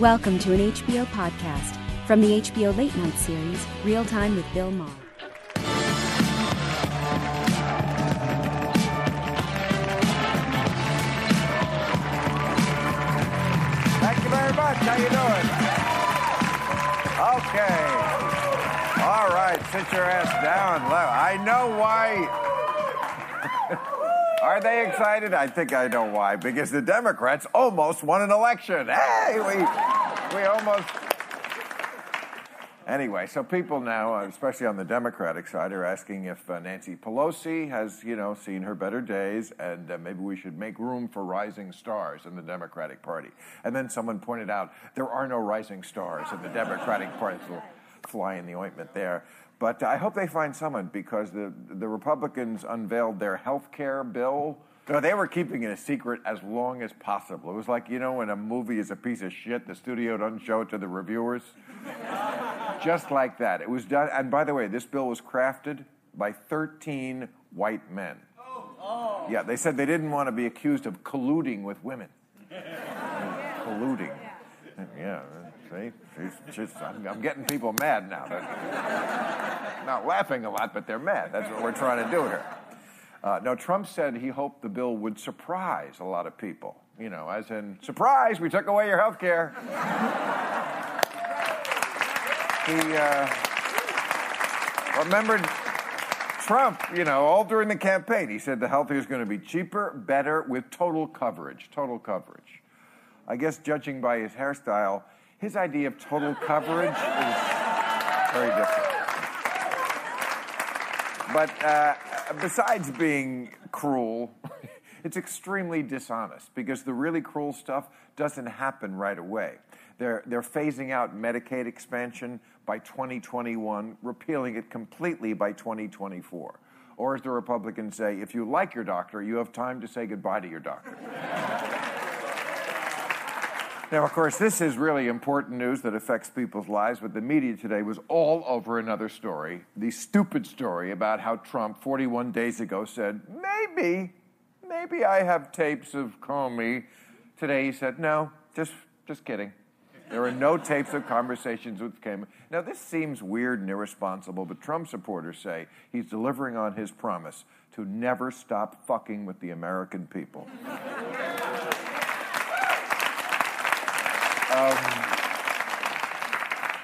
Welcome to an HBO podcast from the HBO Late Night series, Real Time with Bill Maher. Thank you very much. How you doing? Okay. All right. Sit your ass down. I know why. Are they excited? I think I know why. Because the Democrats almost won an election. Hey, we we almost. Anyway, so people now, especially on the Democratic side, are asking if uh, Nancy Pelosi has, you know, seen her better days, and uh, maybe we should make room for rising stars in the Democratic Party. And then someone pointed out there are no rising stars in the Democratic Party. So fly in the ointment there. But I hope they find someone because the the Republicans unveiled their health care bill. No, they were keeping it a secret as long as possible. It was like, you know, when a movie is a piece of shit, the studio doesn't show it to the reviewers. Just like that. It was done. And by the way, this bill was crafted by 13 white men. Oh. oh. Yeah, they said they didn't want to be accused of colluding with women. colluding. Yeah, see? It's just, I'm, I'm getting people mad now. Not laughing a lot, but they're mad. That's what we're trying to do here. Uh, now, Trump said he hoped the bill would surprise a lot of people. You know, as in, surprise, we took away your health care. he uh, remembered Trump, you know, all during the campaign. He said the health care is going to be cheaper, better, with total coverage. Total coverage. I guess, judging by his hairstyle, his idea of total coverage is very different. But uh, besides being cruel, it's extremely dishonest because the really cruel stuff doesn't happen right away. They're, they're phasing out Medicaid expansion by 2021, repealing it completely by 2024. Or as the Republicans say, if you like your doctor, you have time to say goodbye to your doctor. Now, of course, this is really important news that affects people's lives, but the media today was all over another story, the stupid story about how Trump 41 days ago said, maybe, maybe I have tapes of Comey. Today he said, no, just, just kidding. There are no tapes of conversations with Comey. Now, this seems weird and irresponsible, but Trump supporters say he's delivering on his promise to never stop fucking with the American people. Um,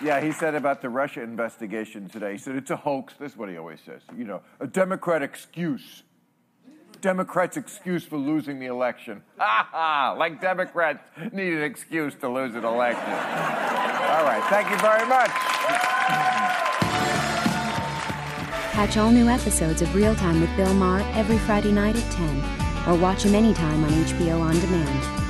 yeah, he said about the Russia investigation today. He said it's a hoax. This is what he always says. You know, a Democrat excuse. Democrats' excuse for losing the election. Ha ha! Like Democrats need an excuse to lose an election. All right, thank you very much. Catch all new episodes of Real Time with Bill Maher every Friday night at 10, or watch him anytime on HBO On Demand.